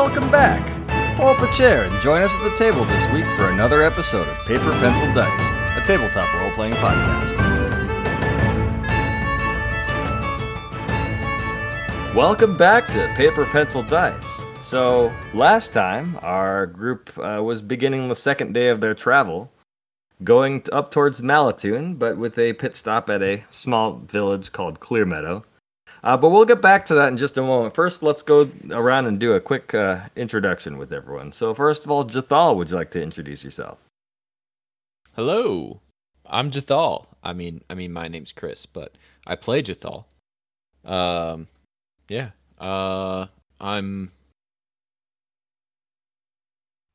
Welcome back. Pull up a chair and join us at the table this week for another episode of Paper Pencil Dice, a tabletop role playing podcast. Welcome back to Paper Pencil Dice. So, last time our group uh, was beginning the second day of their travel, going up towards Malatoon, but with a pit stop at a small village called Clear Meadow. Uh, but we'll get back to that in just a moment. First, let's go around and do a quick uh, introduction with everyone. So, first of all, Jathal, would you like to introduce yourself? Hello, I'm Jathal. I mean, I mean, my name's Chris, but I play Jathal. Um, yeah. Uh, I'm.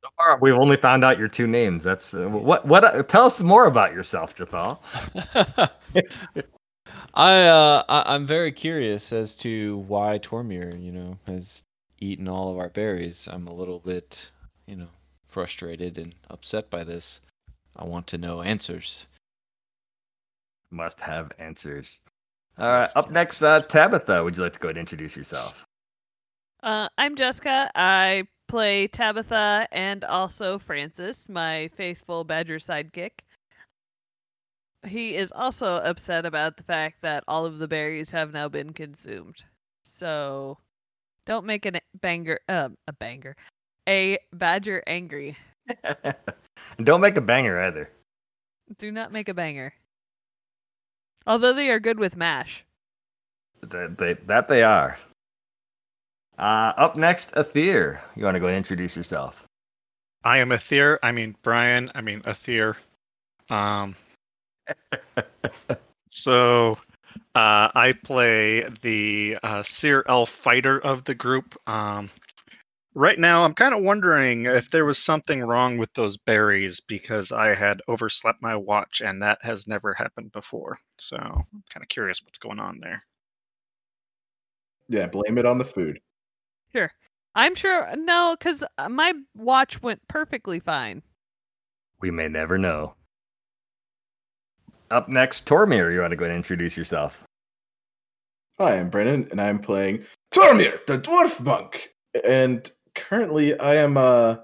So far, we've only found out your two names. That's uh, what. What? Uh, tell us more about yourself, Jathal. I uh, I, I'm very curious as to why Tormir, you know, has eaten all of our berries. I'm a little bit, you know, frustrated and upset by this. I want to know answers. Must have answers. All right. Up next, uh, Tabitha. Would you like to go ahead and introduce yourself? Uh, I'm Jessica. I play Tabitha and also Francis, my faithful badger sidekick. He is also upset about the fact that all of the berries have now been consumed. So, don't make a banger, uh, a banger, a badger angry. Don't make a banger either. Do not make a banger. Although they are good with mash. That they, that they are. Uh, up next, Athir. You want to go and introduce yourself? I am Athir. I mean Brian. I mean Athir. Um, so uh, I play the uh, Seer Elf fighter of the group. Um, right now, I'm kind of wondering if there was something wrong with those berries because I had overslept my watch, and that has never happened before. So I'm kind of curious what's going on there. Yeah, blame it on the food. Sure. I'm sure, no, because my watch went perfectly fine. We may never know. Up next, Tormir. You want to go ahead and introduce yourself? Hi, I'm Brennan, and I'm playing Tormir, the dwarf monk. And currently, I am uh,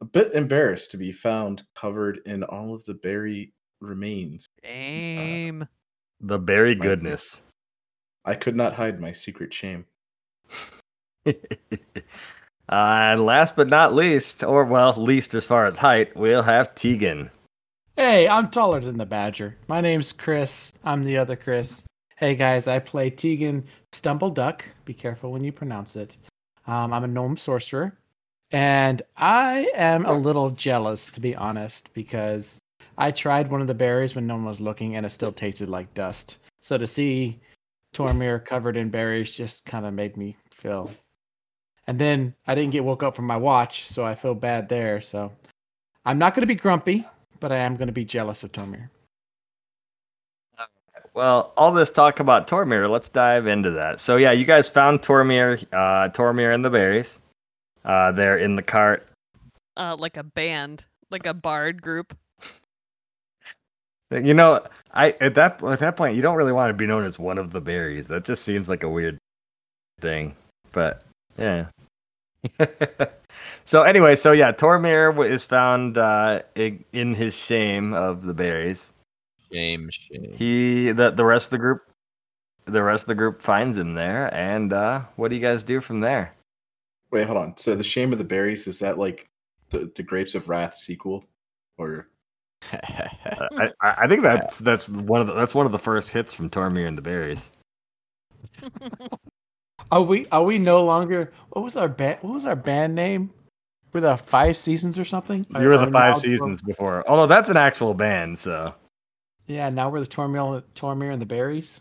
a bit embarrassed to be found covered in all of the berry remains. Same. The berry goodness. I could not hide my secret shame. uh, and last but not least, or well, least as far as height, we'll have Tegan. Hey, I'm taller than the Badger. My name's Chris. I'm the other Chris. Hey guys, I play Tegan Stumbleduck. Be careful when you pronounce it. Um, I'm a gnome sorcerer, and I am a little jealous, to be honest, because I tried one of the berries when no one was looking, and it still tasted like dust. So to see Tormir covered in berries just kind of made me feel. And then I didn't get woke up from my watch, so I feel bad there. So I'm not going to be grumpy, but I am going to be jealous of Tormir. Well, all this talk about Tormir, let's dive into that. So yeah, you guys found Tormir, uh, Tormir and the berries. Uh, they're in the cart. Uh, like a band, like a bard group. You know, I at that at that point, you don't really want to be known as one of the berries. That just seems like a weird thing. But yeah. so anyway, so yeah, Tormir is found uh, in, in his shame of the berries. Shame, shame. He the the rest of the group, the rest of the group finds him there, and uh, what do you guys do from there? Wait, hold on. So the shame of the berries is that like the the Grapes of Wrath sequel, or I, I I think that's that's one of the, that's one of the first hits from Tormir and the berries. Are we are we no longer what was our band what was our band name? We're the five seasons or something? You were Or- the or five now- seasons before. Although that's an actual band, so Yeah, now we're the Tormir Tormir and the Berries.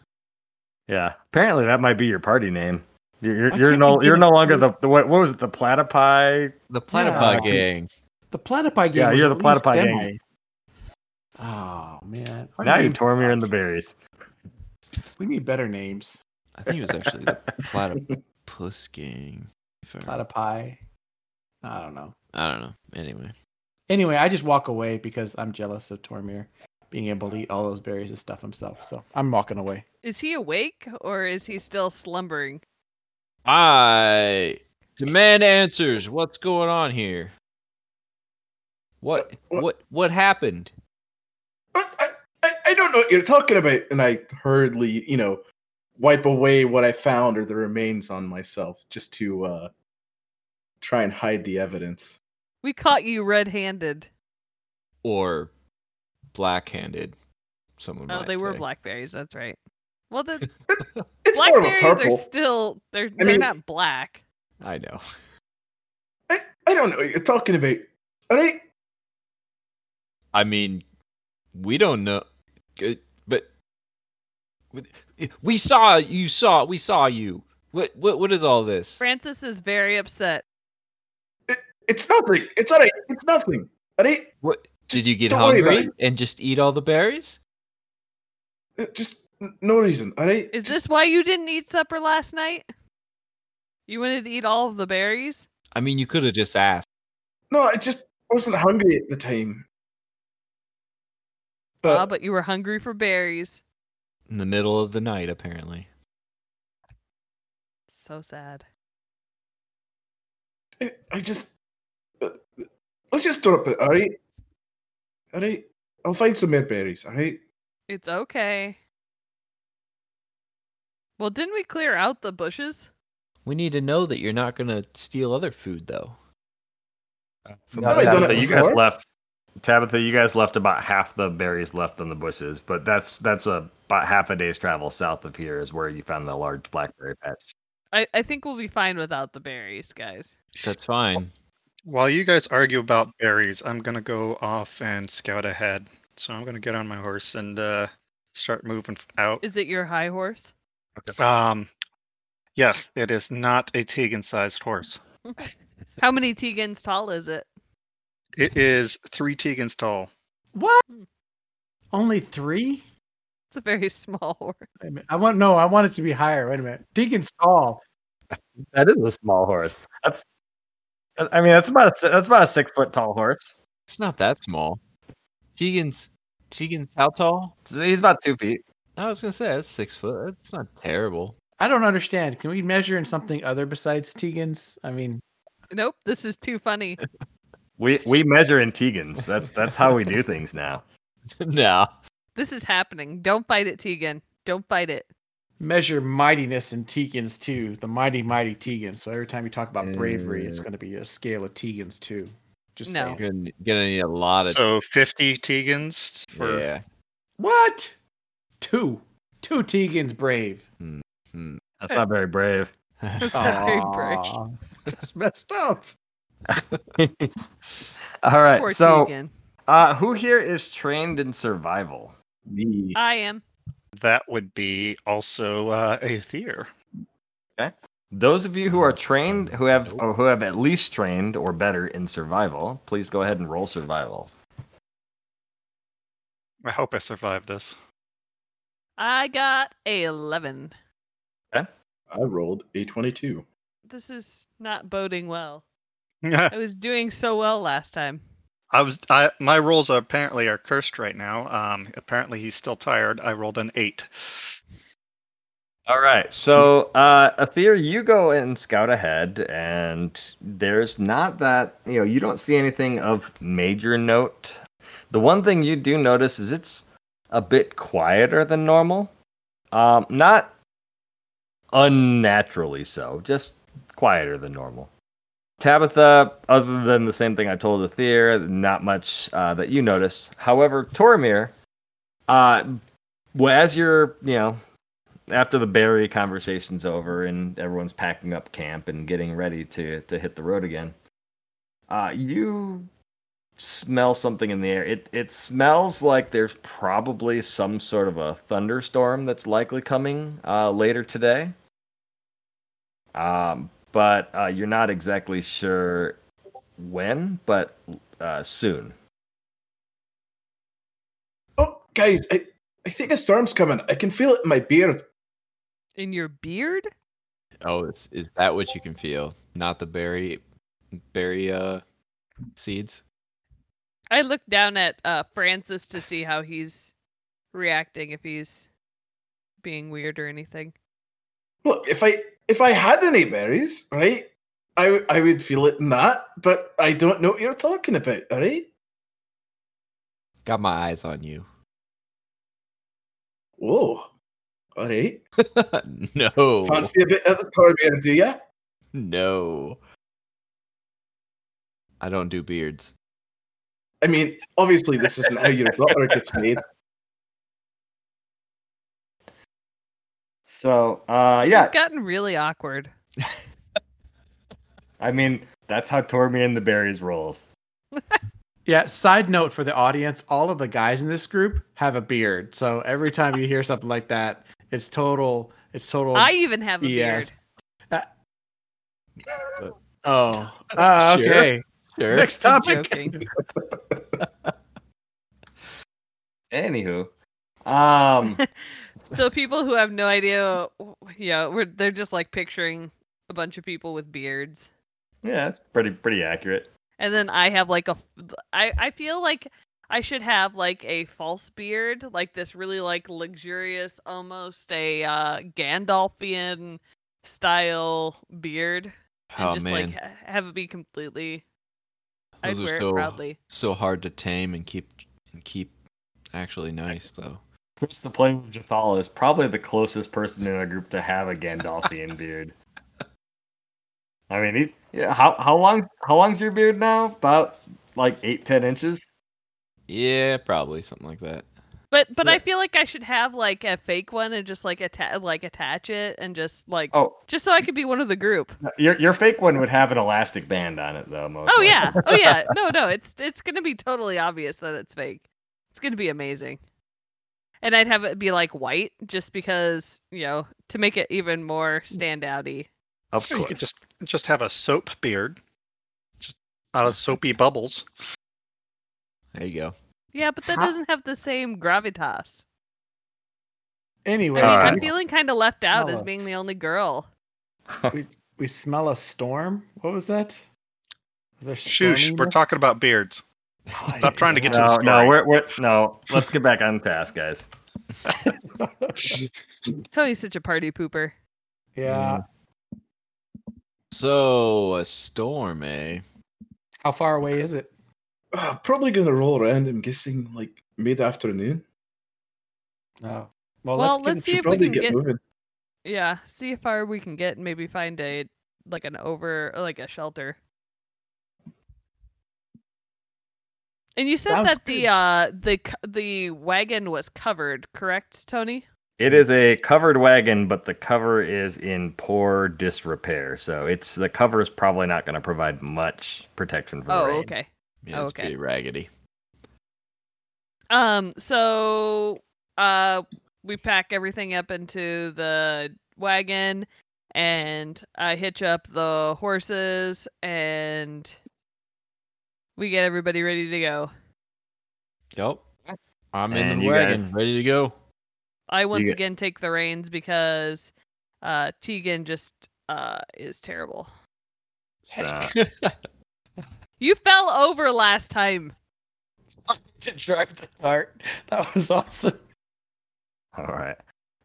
yeah. Apparently that might be your party name. You're you're, you're no you're no longer the, the what, what was it the platypi? The Platypi Yeah. gang. The Platypi game. Yeah, you're the at least Platypi demo. gang. Oh man. Our Now you're names Tormir and the berries. We need better names. I think it was actually the Platypus gang. if I remember. Platypi. I don't know. I don't know. Anyway. Anyway, I just walk away because I'm jealous of Tormir being able to eat all those berries and stuff himself. So I'm walking away. Is he awake or is he still slumbering? I Demand answers. What's going on here? What Uh, what- what what happened? I, I, I don't know what you're talking about. And I hurriedly, you know, wipe away what I found or the remains on myself just to uh try and hide the evidence. We caught you red-handed. Or black-handed? Someone. Oh, might they were blackberries. That's right. Well, the It's more of a blackberries are still they're they're mean- not black. I know. I, I don't know what you're talking about. All right. I mean, we don't know, Good, but we- we saw you saw we saw you. What what what is all this? Francis is very upset. It's nothing. It's all right. It's nothing. All right. What did you get don't worry about hungry and just eat all the berries? Uh, Just no reason. All right. Is Just- this why you didn't eat supper last night? You wanted to eat all of the berries? I mean, you could have just asked. No, I just wasn't hungry at the time. But, ah, but you were hungry for berries. In the middle of the night, apparently. So sad. I, I just uh, let's just drop it. All right. All right. I'll find some more berries. All right. It's okay. Well, didn't we clear out the bushes? We need to know that you're not gonna steal other food, though. From Have I done Tabitha, it you guys left. Tabitha, you guys left about half the berries left on the bushes, but that's that's a, about half a day's travel south of here is where you found the large blackberry patch. I, I think we'll be fine without the berries, guys. That's fine. While you guys argue about berries, I'm gonna go off and scout ahead. So I'm gonna get on my horse and uh, start moving out. Is it your high horse? Okay. Um, yes, it is not a Tegan-sized horse. How many Tegans tall is it? It is three Tegans tall. What? Hmm. Only three? It's a very small horse. Wait a minute. I want no. I want it to be higher. Wait a minute. Tegan's tall. That is a small horse. That's, I mean, that's about a, that's about a six foot tall horse. It's not that small. Tegan's Tegan's how tall? He's about two feet. I was gonna say that's six foot. That's not terrible. I don't understand. Can we measure in something other besides Tegan's? I mean, Nope, this is too funny. We we measure in Tegans. That's that's how we do things now. no. This is happening. Don't fight it, Tegan. Don't fight it. measure mightiness in Tegan's too. The mighty, mighty Tegan. So every time you talk about bravery, it's Uh. going to be a scale of Tegan's too. Just No. saying. You're gonna, gonna need a lot of So 50 Tegans for yeah. What? Two. Two Tegans brave. Hmm. That's not very brave. That's not very brave. That's messed up. All right. Poor so, Tegan. uh, who here is trained in survival? Me. I am. that would be also uh, a Okay. Those of you who are trained, who have or who have at least trained or better in survival, please go ahead and roll survival. I hope I survive this. I got a 11. I rolled a 22. This is not boding well. I I was doing so well last time. I was I my rolls are apparently are cursed right now. Um, apparently he's still tired. I rolled an eight. All right. So, uh, Aether, you go and scout ahead, and there's not that, you know, you don't see anything of major note. The one thing you do notice is it's a bit quieter than normal. Um, not unnaturally so, just quieter than normal. Tabitha, other than the same thing I told Aether, not much uh, that you notice. However, Tormir, uh, well, as you're, you know, after the berry conversation's over and everyone's packing up camp and getting ready to to hit the road again, uh, you smell something in the air. It it smells like there's probably some sort of a thunderstorm that's likely coming uh, later today. Um, but uh, you're not exactly sure when, but uh, soon. Oh, guys, I, I think a storm's coming. I can feel it in my beard. In your beard? Oh, is, is that what you can feel? Not the berry, berry uh, seeds. I look down at uh, Francis to see how he's reacting, if he's being weird or anything. Look, if I if I had any berries, right, I I would feel it in that, but I don't know what you're talking about, alright? Got my eyes on you. Whoa. Alright. no. Fancy a bit of the Tormir, do ya? No. I don't do beards. I mean, obviously, this isn't how your butter gets made. So, uh, yeah, It's gotten really awkward. I mean, that's how Tormir and the Berries rolls. Yeah, side note for the audience, all of the guys in this group have a beard. So every time you hear something like that, it's total it's total I even have a beard. Uh, oh. Uh, okay. Sure. Next topic. joking. Anywho, um, so people who have no idea, yeah, we're, they're just like picturing a bunch of people with beards. yeah, that's pretty pretty accurate. And then I have like a, I, I feel like I should have like a false beard, like this really like luxurious, almost a uh, Gandalfian style beard, and Oh just man, like ha- have it be completely. I'd wear so- it proudly. so hard to tame and keep and keep actually nice though. Chris the Flame of Jethal is probably the closest person in our group to have a Gandalfian beard. I mean, he, yeah, how how long how long's your beard now? About like eight ten inches. Yeah, probably something like that. But but Yeah. I feel like I should have like a fake one and just like atta- like attach it and just like Oh, just so I could be one of the group. your your fake one would have an elastic band on it though. Most Oh likely. yeah. Oh yeah. No, no, it's it's gonna be totally obvious that it's fake. It's gonna be amazing. And I'd have it be like white just because, you know, to make it even more mm. standouty. of You course. could just just have a soap beard, just out of soapy bubbles. There you go. Yeah, but that How- doesn't have the same gravitas. Anyway, I mean, Alright. I'm feeling kind of left out as being us. the only girl. we, we smell a storm. What was that? Was there stormy Shush, we're mist? talking about beards. Stop trying to get to no, the no, we're, we're no. Let's get back on task, guys. Tony's such a party pooper. yeah. So a storm, eh? How far away is it? Uh, probably gonna roll around. I'm guessing like mid afternoon. Oh. Well, Well, let's, let's see if we can get, get moving. Yeah, see how far we can get and maybe find a like an over like a shelter. And you said Sounds that the uh the the wagon was covered, correct, Tony? It is a covered wagon, but the cover is in poor disrepair, so it's the cover is probably not going to provide much protection from the Oh, rain. okay. Yeah, Oh, it's okay. pretty raggedy. Um so uh we pack everything up into the wagon and I hitch up the horses and we get everybody ready to go. Yep. I'm in the wagon, guys- ready to go. I once get- again take the reins because uh, Tegan just uh, is terrible. So, You fell over last time. to drive the cart. That was awesome. all right.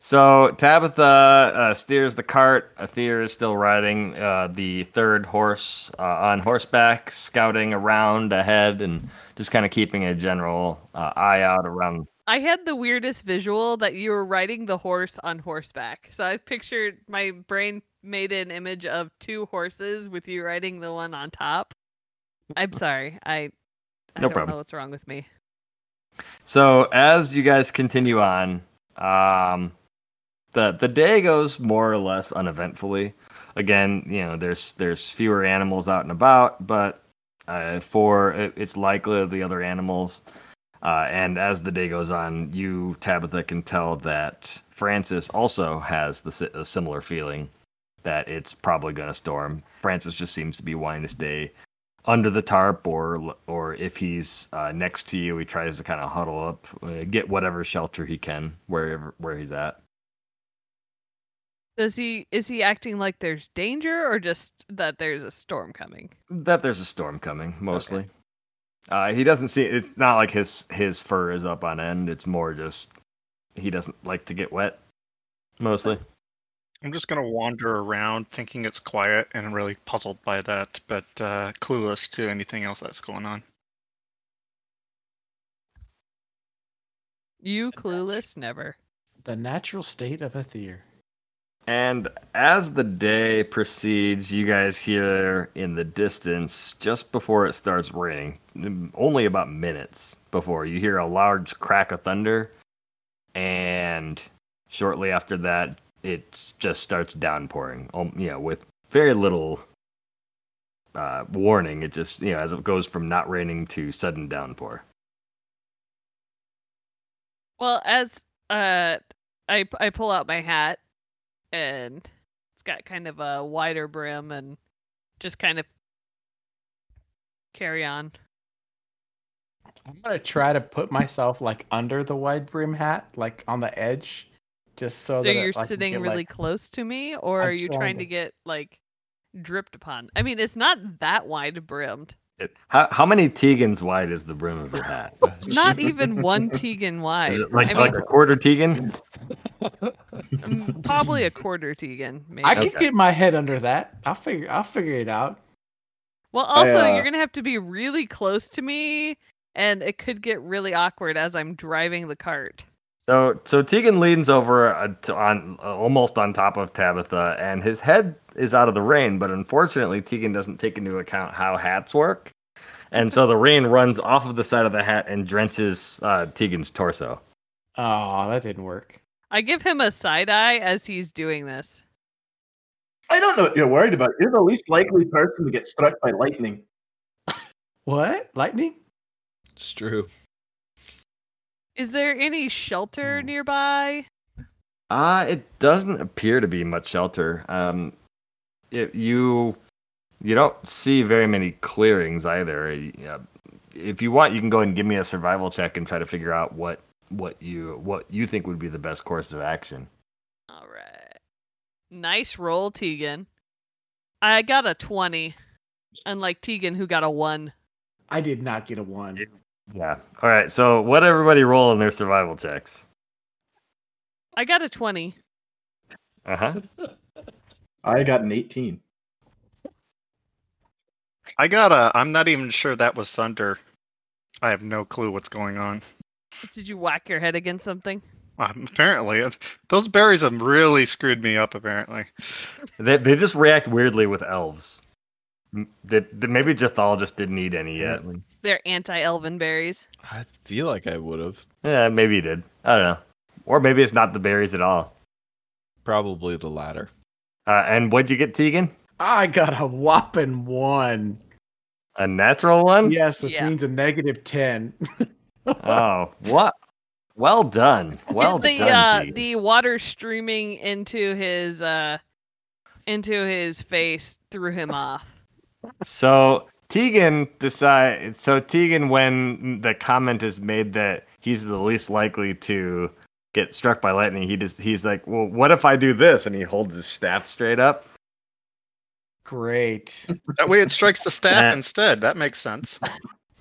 So Tabitha uh, steers the cart. Aether is still riding uh, the third horse uh, on horseback, scouting around ahead and just kind of keeping a general uh, eye out around. I had the weirdest visual that you were riding the horse on horseback. So I pictured my brain made an image of two horses with you riding the one on top. I'm sorry. I I No don't problem. know what's wrong with me. So as you guys continue on, um, the the day goes more or less uneventfully. Again, you know, there's there's fewer animals out and about, but uh, for it, it's likely the other animals. Uh, and as the day goes on, you Tabitha can tell that Francis also has the a similar feeling that it's probably going to storm. Francis just seems to be wanting to stay under the tarp or or if he's uh, next to you he tries to kind of huddle up uh, get whatever shelter he can wherever where he's at Does he is he acting like there's danger or just that there's a storm coming? that there's a storm coming mostly uh, he doesn't see it's not like his his fur is up on end it's more just he doesn't like to get wet mostly I'm just gonna wander around, thinking it's quiet, and really puzzled by that, but uh, clueless to anything else that's going on. You clueless? Never. The natural state of Aether. And as the day proceeds, you guys hear in the distance, just before it starts raining, only about minutes before, you hear a large crack of thunder. And shortly after that, it just starts downpouring. Um, you know, with very little uh, warning. It just, you know, as it goes from not raining to sudden downpour. Well, as uh, I I pull out my hat, and it's got kind of a wider brim, and just kind of carry on. I'm gonna try to put myself like under the wide brim hat, like on the edge, just so, So, that you're I can sitting get, really like- close to me, or I'm are you trying trying to to- get like dripped upon? I mean, it's not that wide brimmed. It, how, how many Tegans wide is the brim of your hat? Not even one Tegan Is wide. it like, I like mean, a quarter Tegan? probably a quarter Tegan. Maybe. I can Okay. get my head under that. I'll figure. I'll figure it out. Well, also, uh, you're gonna have to be really close to me, and it could get really awkward as I'm driving the cart. So so Tegan leans over uh, to, on uh, almost on top of Tabitha, and his head is out of the rain. But unfortunately, Tegan doesn't take into account how hats work, and so the rain runs off of the side of the hat and drenches uh, Tegan's torso. Oh, that didn't work. I give him a side eye as he's doing this. I don't know what you're worried about. You're the least likely person to get struck by lightning. What? Lightning? It's true. Is there any shelter nearby? Uh, it doesn't appear to be much shelter. Um, it, you you don't see very many clearings either. Uh, if you want, you can go and give me a survival check and try to figure out what what you what you think would be the best course of action. All right. Nice roll, Tegan. I got a 20, unlike Tegan, who got a 1. I did not get a one. Yeah. All right. So what everybody roll in their survival checks? I got a 20. Uh huh. I got an 18. I got a. I'm not even sure that was thunder. I have no clue what's going on. Did you whack your head against something? Um, apparently, those berries have really screwed me up. Apparently, They they just react weirdly with elves. M- Did, did maybe Jethal just didn't eat any yet? They're anti-elven berries. I feel like I would have. Yeah, maybe he did. I don't know. Or maybe it's not the berries at all. Probably the latter. Uh, and what'd you get, Tegan? I got a whopping one. A natural one? Yes, which Yeah. means a negative ten. Oh, what? Well done. Well the done. uh, the water streaming into his uh into his face threw him off. So Tegan decide. So Tegan, when the comment is made that he's the least likely to get struck by lightning, he just he's like, well, what if I do this? And he holds his staff straight up. Great. that way it strikes the staff instead. That makes sense.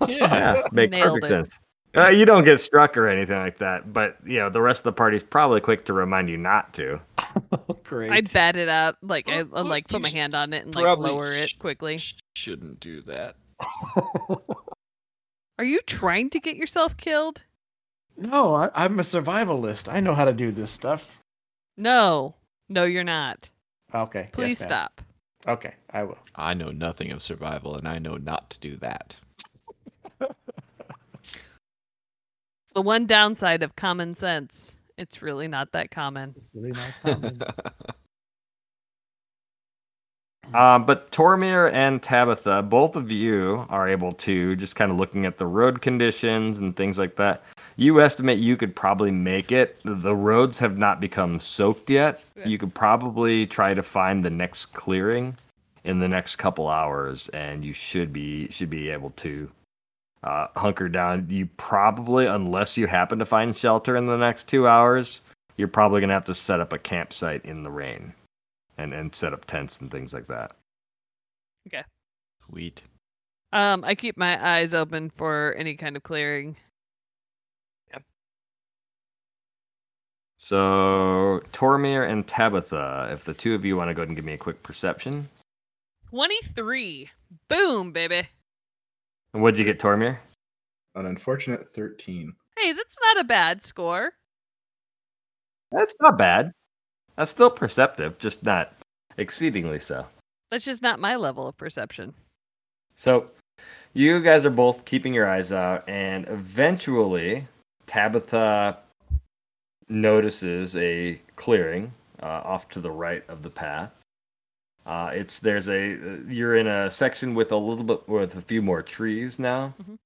Yeah, make Nailed perfect it. sense. Uh, you don't get struck or anything like that, but you know the rest of the party's probably quick to remind you not to. Great. I'd bat it out, like I Well, I'd, like put my hand on it and like probably lower it quickly. Shouldn't do that. Are you trying to get yourself killed? no, I, I'm a survivalist. I know how to do this stuff. No, no, you're not. Okay. yes, Please ma'am. stop. Okay, I will. I know nothing of survival, and I know not to do that. The one downside of common sense. It's really not that common. It's really not common. Um, but Tormir and Tabitha, both of you are able to just kind of looking at the road conditions and things like that. You estimate you could probably make it. The roads have not become soaked yet. Yeah. You could probably try to find the next clearing in the next couple hours, and you should be should be able to uh, hunker down. You probably, unless you happen to find shelter in the next two hours, you're probably gonna have to set up a campsite in the rain and and set up tents and things like that. Okay. Sweet. Um, I keep my eyes open for any kind of clearing. Yep. So Tormir and Tabitha, if the two of you want to go ahead and give me a quick perception. 23. Boom, baby. And what'd you get, Tormir? An unfortunate 13. Hey, that's not a bad score. That's not bad. That's still perceptive, just not exceedingly so. That's just not my level of perception. So you guys are both keeping your eyes out, and eventually Tabitha notices a clearing uh, off to the right of the path. Uh, it's there's a you're in a section with a little bit with a few more trees now, Mhm.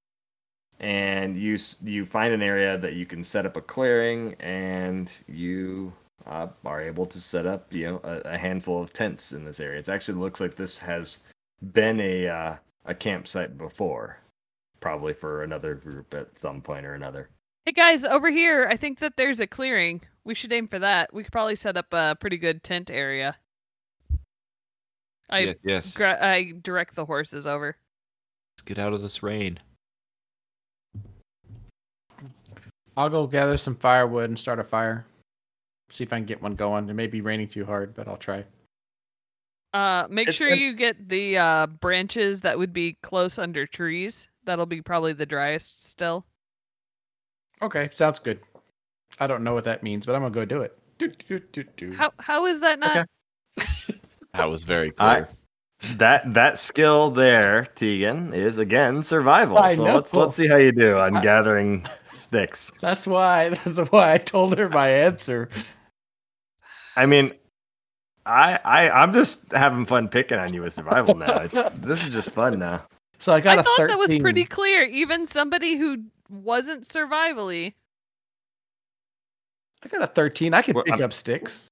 and you you find an area that you can set up a clearing, and you uh, are able to set up you know a, a handful of tents in this area. It actually looks like this has been a uh, a campsite before, probably for another group at some point or another. Hey guys, over here, I think that there's a clearing. We should aim for that. We could probably set up a pretty good tent area. I yes, yes. gra- I direct the horses over. Let's get out of this rain. I'll go gather some firewood and start a fire. See if I can get one going. It may be raining too hard, but I'll try. Uh, make It's sure good. you get the uh, branches that would be close under trees. That'll be probably the driest still. Okay, sounds good. I don't know what that means, but I'm gonna go do it. Do, do, do, do. How how is that not? Okay. That was very I- clear. That that skill there, Tegan, is again survival. I so let's let's see how you do on I- gathering sticks. That's why. That's why I told her my answer. I mean, I I I'm just having fun picking on you with survival now. It's, this is just fun now. So I got I a thought 13. that was pretty clear. Even somebody who wasn't survivally. I got a 13. I can pick I'm- up sticks.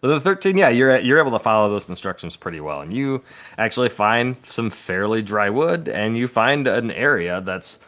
With the 13, yeah, you're you're able to follow those instructions pretty well, and you actually find some fairly dry wood, and you find an area that's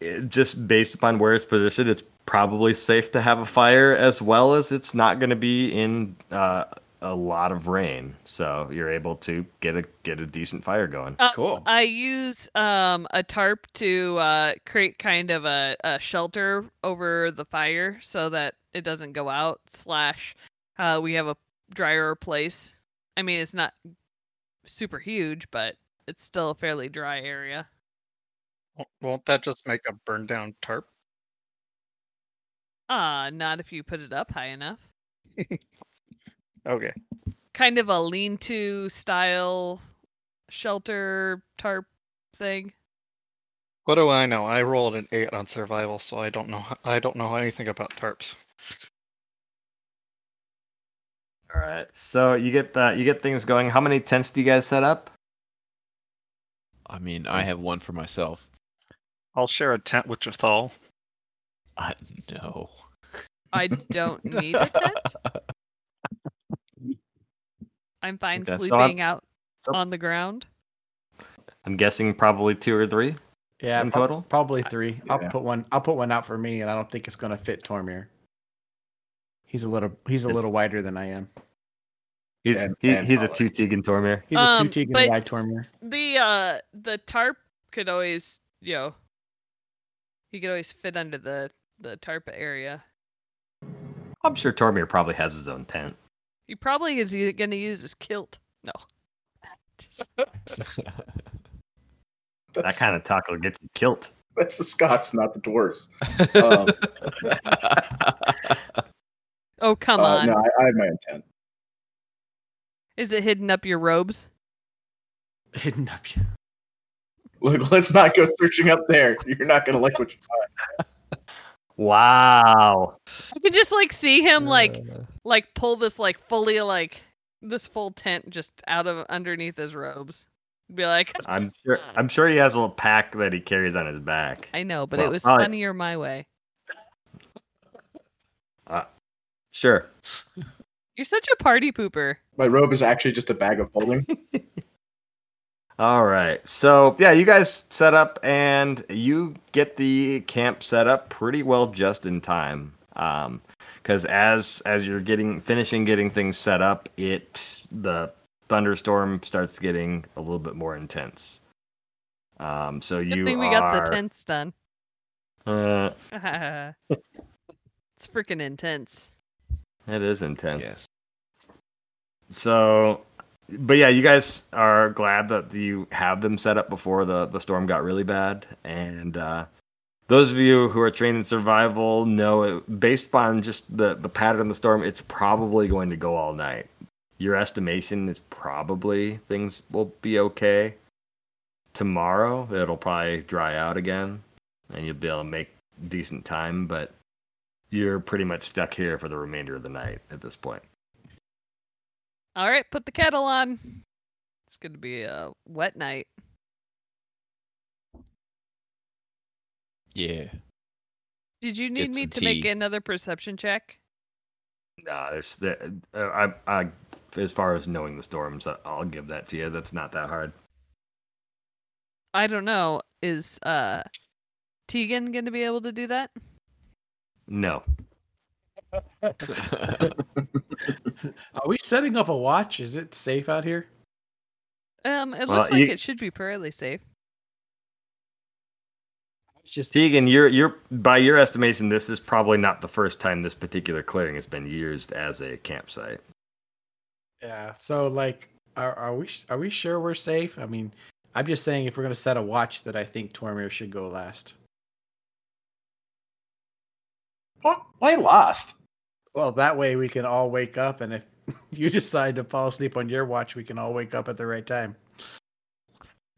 eh, just based upon where it's positioned. It's probably safe to have a fire, as well as it's not going to be in uh, a lot of rain, so you're able to get a get a decent fire going. Uh, Cool. I use um a tarp to uh create kind of a, a shelter over the fire so that it doesn't go out. Slash, uh, we have a drier place. I mean, it's not super huge, but it's still a fairly dry area. Won't- Won't that just make a burn down tarp? Ah, not if you put it up high enough. Okay. Kind of a lean-to style shelter tarp thing. What do I know? I rolled an eight on survival, so I don't know. I don't know anything about tarps. All right, so you get that you get things going. How many tents do you guys set up? I mean, I have one for myself. I'll share a tent with Jathal. I no. I don't need a tent. I'm fine Okay, so I'm- sleeping out so- on the ground. I'm guessing probably two or three. Yeah, in prob- total? probably three. I'll Yeah. put one. I'll put one out for me, and I don't think it's gonna fit Tormir. He's a little. He's a It's- little wider than I am. He's And- he, and he's a taller. two Tegan Tormir. He's Um, a two Tegan but- wide Tormir. The uh the tarp could always you know he could always fit under the the tarp area. I'm sure Tormir probably has his own tent. He probably is gonna use his kilt. No. That kind of talk will get you killed. that's the Scots, not the dwarves. Um, oh come uh, on. No, I, I have my own tent. Is it hidden up your robes? Hidden up. You. Look, let's not go searching up there. You're not gonna like what you find. Wow. I can just like see him like Uh, like pull this like fully like this full tent just out of underneath his robes. Be like, I'm sure I'm sure he has a little pack that he carries on his back. I know, but Well, it was probably- funnier my way. Sure. You're such a party pooper. My robe is actually just a bag of holding. All right. So yeah, you guys set up and you get the camp set up pretty well just in time. Um, because as as you're getting finishing getting things set up, it the thunderstorm starts getting a little bit more intense. Um, so Good you thing we are. got the tents done. Uh, It's freaking intense. It is intense. Yes. So, but yeah, you guys are glad that you have them set up before the the storm got really bad, and uh, those of you who are trained in survival know it, based on just the the pattern of the storm, it's probably going to go all night. Your estimation is probably things will be okay. Tomorrow it'll probably dry out again, and you'll be able to make decent time, but you're pretty much stuck here for the remainder of the night at this point. All right, put the kettle on. It's going to be a wet night. Yeah. Did you need Get me some to make another perception check? Nah, there's the, uh, I, I, as far as knowing the storms, I- I'll give that to you. That's not that hard. I don't know. Is uh Tegan going to be able to do that? No. Are we setting up a watch? Is it safe out here? Um, it Well, looks like you- it should be fairly safe. It's just Tegan, you're you're by your estimation, this is probably not the first time this particular clearing has been used as a campsite. yeah. So like, are are we are we sure we're safe? I mean, I'm just saying if we're gonna set a watch, that I think Tormir should go last. What? Why last? Well, that way we can all wake up, and if you decide to fall asleep on your watch, we can all wake up at the right time.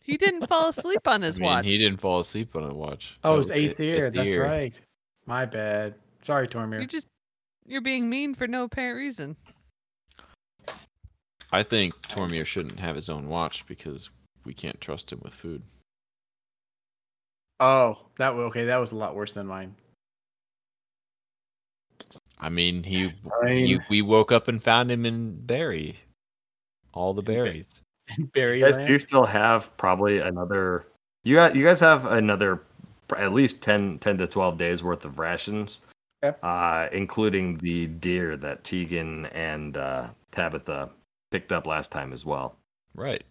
He didn't fall asleep on I his mean, watch. he didn't fall asleep on a watch. Oh, That it was was eighth it- year. That's year. right. My bad. Sorry, Tormir. You're just you're being mean for no apparent reason. I think Tormir shouldn't have his own watch because we can't trust him with food. Oh, that wa- okay. That was a lot worse than mine. I mean, he, I he we woke up and found him in berry, all the berries. Barry You guys do still have probably another. You got you guys have another at least 10, 10 to twelve days worth of rations, Yep. uh, including the deer that Tegan and uh, Tabitha picked up last time as well. Right.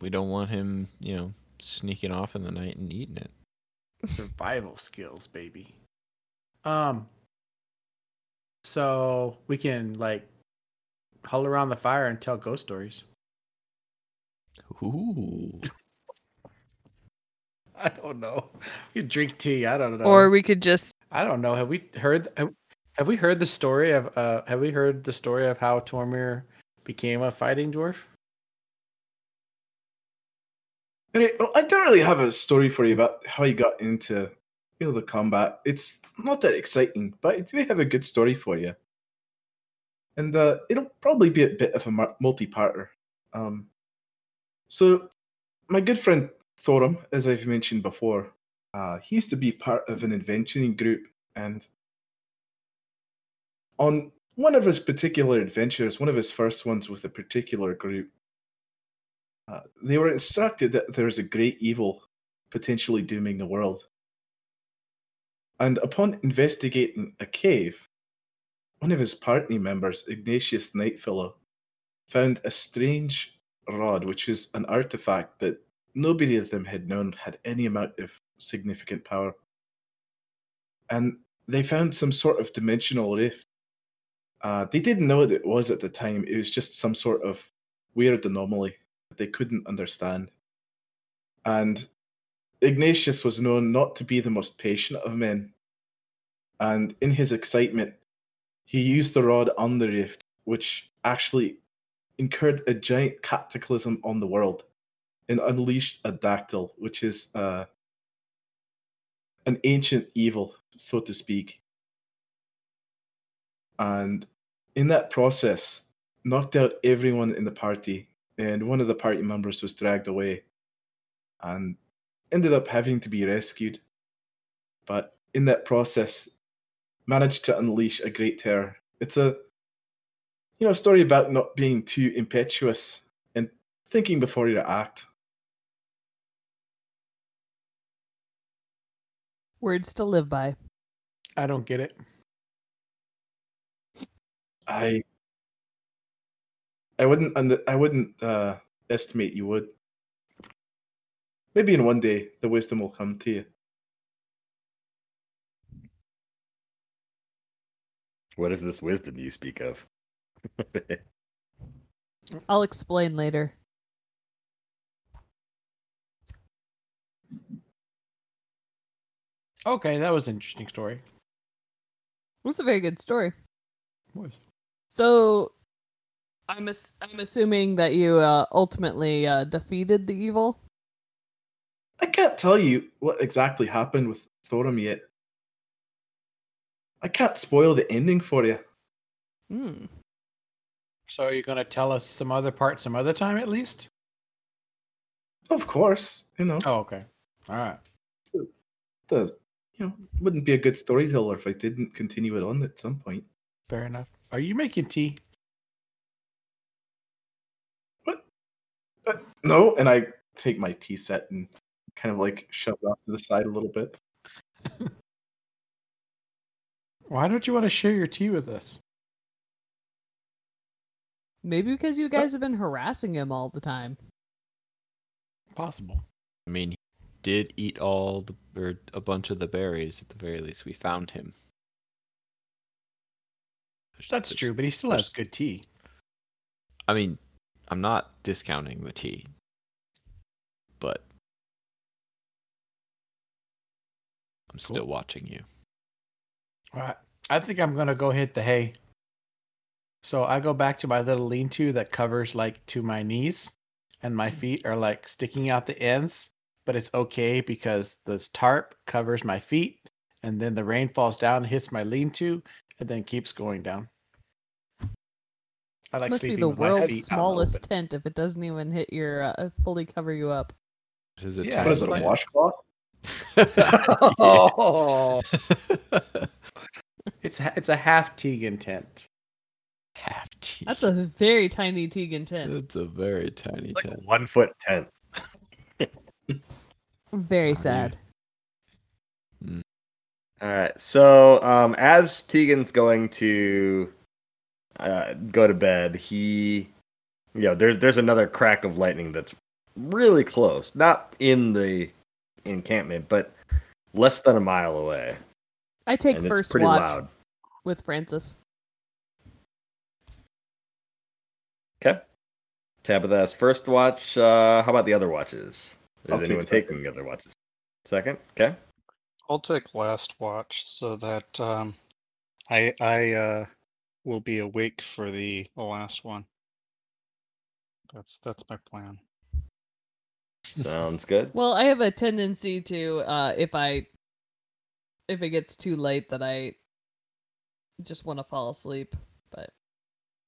We don't want him, you know, sneaking off in the night and eating it. survival skills, baby. Um. So we can like huddle around the fire and tell ghost stories. Ooh. I don't know. You drink tea. I don't know. Or we could just I don't know. Have we heard? Have, have we heard the story of? Uh, have we heard the story of how Tormir became a fighting dwarf? I don't really have a story for you about how you got into the combat. It's not that exciting, but I do have a good story for you. And uh, it'll probably be a bit of a multi-parter. Um, so, my good friend Thorum, as I've mentioned before, uh, he used to be part of an adventuring group, and on one of his particular adventures, one of his first ones with a particular group, uh, they were instructed that there is a great evil potentially dooming the world. And upon investigating a cave, one of his party members, Ignatius Nightfellow, found a strange rod, which is an artifact that nobody of them had known had any amount of significant power. And they found some sort of dimensional rift. Uh, they didn't know what it was at the time. It was just some sort of weird anomaly that they couldn't understand. And Ignatius was known not to be the most patient of men. And in his excitement, he used the rod on the rift, which actually incurred a giant cataclysm on the world and unleashed a dactyl, which is uh, an ancient evil, so to speak. And in that process, knocked out everyone in the party, and one of the party members was dragged away and ended up having to be rescued. But in that process, managed to unleash a great terror. It's a you know story about not being too impetuous and thinking before you act. words to live by. I don't get it. I I wouldn't under, I wouldn't uh, estimate you would. Maybe in one day the wisdom will come to you. What is this wisdom you speak of? I'll explain later. Okay, that was an interesting story. It was a very good story. Was. So, I'm ass- I'm assuming that you uh, ultimately uh, defeated the evil. I can't tell you what exactly happened with Thorum yet. I can't spoil the ending for you. Hmm. So are you gonna tell us some other part some other time at least? Of course, you know Oh, okay. All right. the you know wouldn't be a good storyteller if I didn't continue it on at some point. Fair enough. Are you making tea? Uh, no, and I take my tea set and kind of like shove it off to the side a little bit. Why don't you want to share your tea with us? Maybe because you guys have been harassing him all the time. Possible. I mean, he did eat all the or a bunch of the berries. At the very least, we found him. That's there's- true, but he still has good tea. I mean, I'm not discounting the tea, but I'm Cool. still watching you. All right. I think I'm gonna go hit the hay. So I go back to my little lean-to that covers like to my knees, and my feet are like sticking out the ends. But it's okay because this tarp covers my feet, and then the rain falls down, hits my lean-to, and then keeps going down. I like Must be the world's feet out in the smallest tent if it doesn't even hit your uh, fully cover you up. Is it Yeah, What is it's it, a washcloth? oh, it's it's a half Tegan tent. Half tea. That's a very tiny Tegan tent. It's a very tiny like a tent. one foot tent. Very sad. All right. So um, as Tegan's going to uh, go to bed, he, you know, there's there's another crack of lightning that's really close, not in the encampment, but less than a mile away, I take and it's first pretty watch loud. With Francis. Okay. Tabitha's first watch. Uh, how about the other watches? Is I'll take anyone second. taking the other watches? Second. Okay. I'll take last watch so that um, I I uh, will be awake for the, the last one. That's that's my plan. Sounds good. Well, I have a tendency to uh if I if it gets too late that I just want to fall asleep, but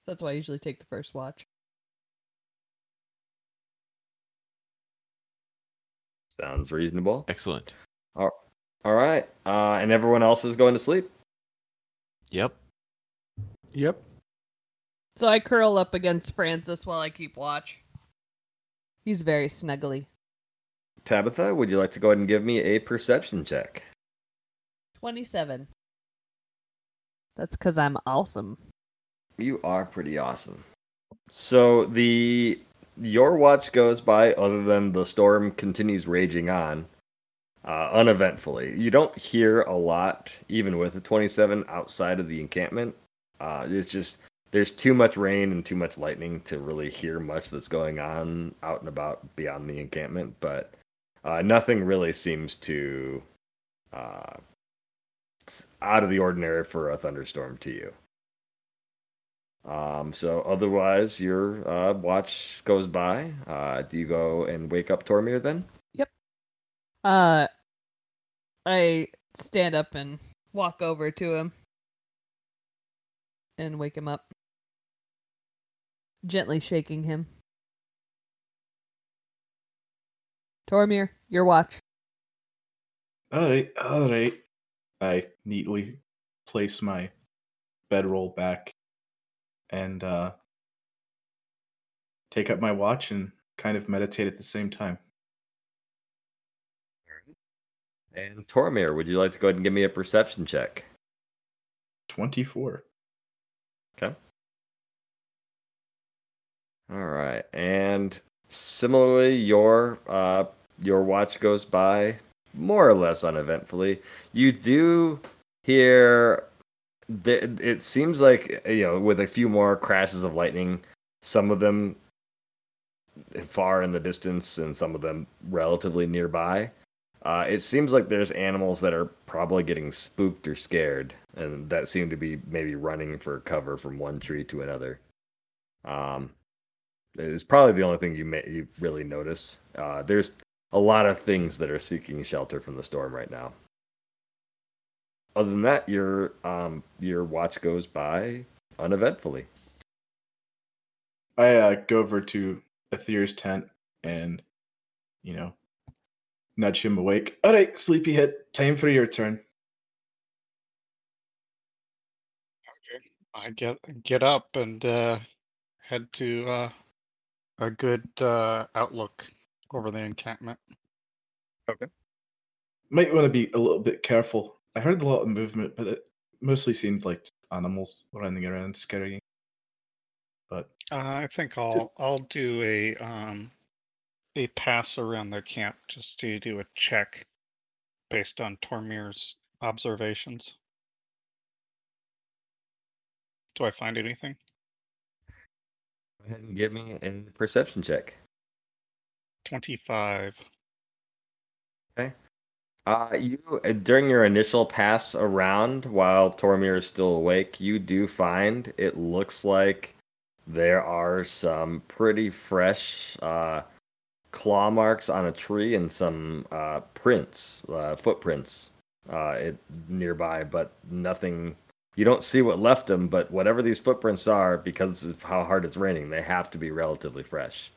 that's why I usually take the first watch. Sounds reasonable. Excellent. All right. Uh, and everyone else is going to sleep. Yep. Yep. So I curl up against Francis while I keep watch. He's very snuggly. Tabitha, would you like to go ahead and give me a perception check? 27. That's cuz I'm awesome. You are pretty awesome. So the your watch goes by, other than the storm continues raging on, uh, uneventfully. You don't hear a lot, even with a 27 outside of the encampment. Uh, it's just there's too much rain and too much lightning to really hear much that's going on out and about beyond the encampment. But uh, nothing really seems to uh, it's out of the ordinary for a thunderstorm to you. Um, so otherwise, your uh, watch goes by. Uh, do you go and wake up Tormir then? Yep. Uh I stand up and walk over to him and wake him up. Gently shaking him. Tormir, your watch. All right, all right. I neatly place my bedroll back and uh, take up my watch and kind of meditate at the same time. And Tormir, would you like to go ahead and give me a perception check? 24. Okay. All right, and similarly, your uh, your watch goes by more or less uneventfully. You do hear it seems like you know with a few more crashes of lightning, some of them far in the distance and some of them relatively nearby. Uh, it seems like there's animals that are probably getting spooked or scared, and that seem to be maybe running for cover from one tree to another. Um, it's probably the only thing you may you really notice. Uh, there's a lot of things that are seeking shelter from the storm right now. Other than that, your um, your watch goes by uneventfully. I uh, go over to Aether's tent and, you know, nudge him awake. All right, sleepyhead, time for your turn. Okay. I get get up and uh, head to uh, a good uh, outlook over the encampment. Okay. Might want to be a little bit careful. I heard a lot of movement, but it mostly seemed like animals running around scurrying. But Uh, I think I'll I'll do a um a pass around the camp just to do a check based on Tormir's observations. Do I find anything? Go ahead and give me a perception check. Twenty-five. Okay. Uh, you uh, during your initial pass around while Tormir is still awake, you do find it looks like there are some pretty fresh uh, claw marks on a tree and some uh, prints, uh, footprints, uh, it, nearby, but nothing. You don't see what left them, but whatever these footprints are, because of how hard it's raining, they have to be relatively fresh.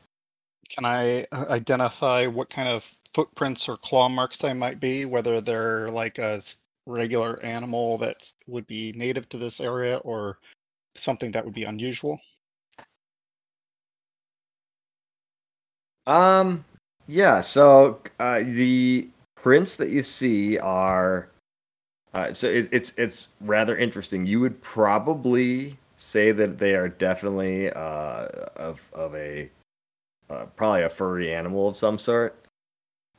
Can I uh, identify what kind of footprints or claw marks they might be? Whether they're like a regular animal that would be native to this area or something that would be unusual? Um, yeah. So uh, the prints that you see are, uh, so it, it's it's rather interesting. You would probably say that they are definitely uh, of of a uh, probably a furry animal of some sort.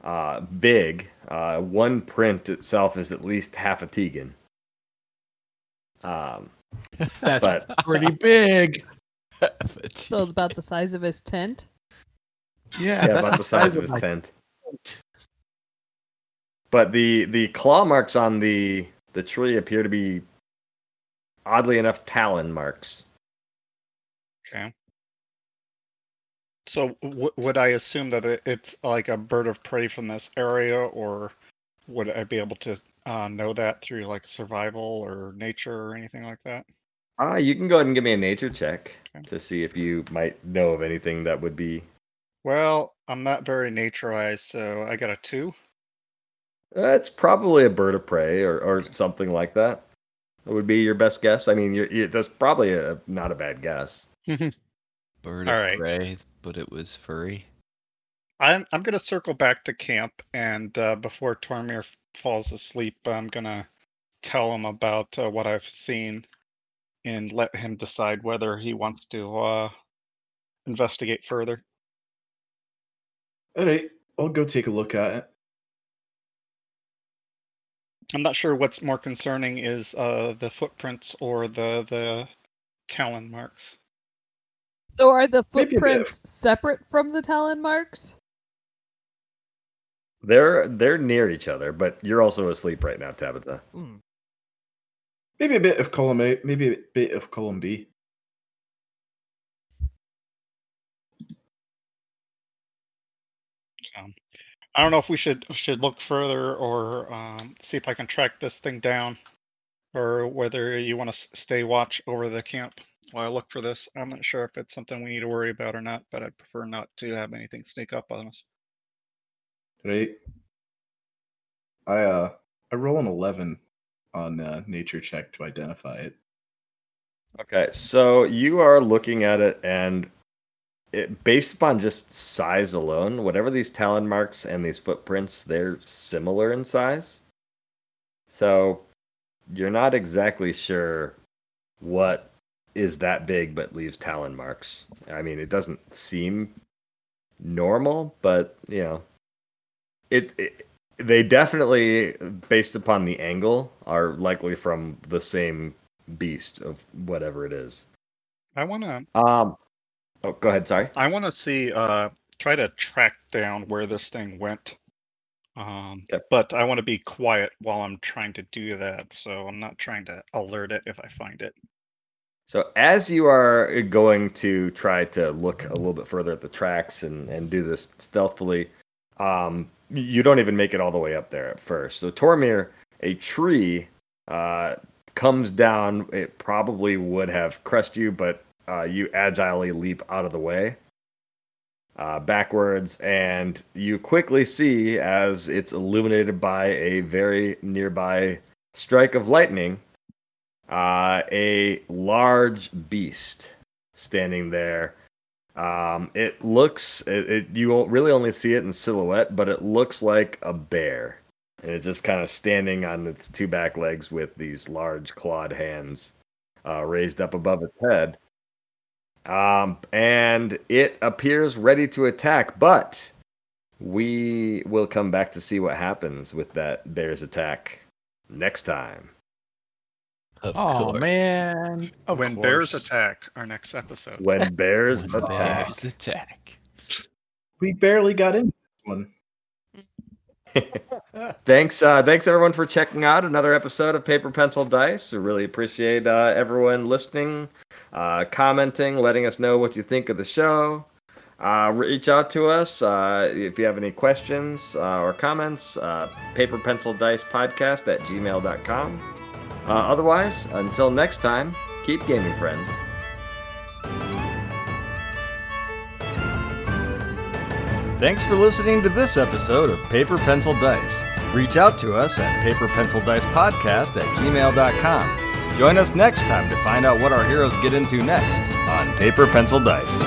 Uh, big. Uh, one print itself is at least half a Tegan. Um, That's but pretty big. So about the size of his tent. Yeah, yeah, that's about the size of his my tent. But the the claw marks on the the tree appear to be oddly enough talon marks. Okay. So w- would I assume that it, it's like a bird of prey from this area, or would I be able to uh, know that through like survival or nature or anything like that? Ah, you can go ahead and give me a nature check Okay. to see if you might know of anything that would be. Well, I'm not very naturized, so I got a two. Uh, it's probably a bird of prey or, or something like that. That would be your best guess. I mean, you're, you, that's probably a, not a bad guess. Bird All of right. prey, but it was furry. I'm I'm gonna circle back to camp, and uh, before Tormir falls asleep, I'm gonna tell him about uh, what I've seen, and let him decide whether he wants to uh, investigate further. all right, I'll go take a look at it. I'm not sure what's more concerning is uh, the footprints or the the talon marks. So are the Maybe a bit of- footprints separate from the talon marks? They're they're near each other, but you're also asleep right now, Tabitha. Hmm. Maybe a bit of column A, maybe a bit of column B. Um, I don't know if we should should look further or um, see if I can track this thing down, or whether you want to stay watch over the camp while I look for this. I'm not sure if it's something we need to worry about or not, but I'd prefer not to have anything sneak up on us. Right. I uh I roll an eleven on uh, nature check to identify it. Okay, so you are looking at it, and it, based upon just size alone, whatever these talon marks and these footprints, they're similar in size. So you're not exactly sure what is that big but leaves talon marks. I mean, it doesn't seem normal, but you know, it, it they definitely, based upon the angle, are likely from the same beast of whatever it is. I want to. Um, oh, go ahead. Sorry. I want to see. Uh, try to track down where this thing went. Um, Yep. but I want to be quiet while I'm trying to do that, so I'm not trying to alert it if I find it. So as you are going to try to look a little bit further at the tracks and, and do this stealthily, um, you don't even make it all the way up there at first. So Tormir, a tree uh, comes down. It probably would have crushed you, but uh, you agilely leap out of the way uh, backwards, and you quickly see as it's illuminated by a very nearby strike of lightning uh, a large beast standing there. Um, it looks, it, it, you really only see it in silhouette, but it looks like a bear. And it's just kind of standing on its two back legs with these large clawed hands uh, raised up above its head. Um, and it appears ready to attack, but we will come back to see what happens with that bear's attack next time. Of Oh course. man. Of when bears attack, our next episode. When bears When attack. bears attack. We barely got in this one. thanks, uh, thanks everyone for checking out another episode of Paper Pencil Dice. We really appreciate uh, everyone listening, uh, commenting, letting us know what you think of the show. Uh, reach out to us uh, if you have any questions uh, or comments. Uh, Paper Pencil Dice Podcast at gmail.com. Uh, otherwise, until next time, keep gaming, friends. Thanks for listening to this episode of Paper Pencil Dice. Reach out to us at paperpencildicepodcast at gmail.com. Join us next time to find out what our heroes get into next on Paper Pencil Dice.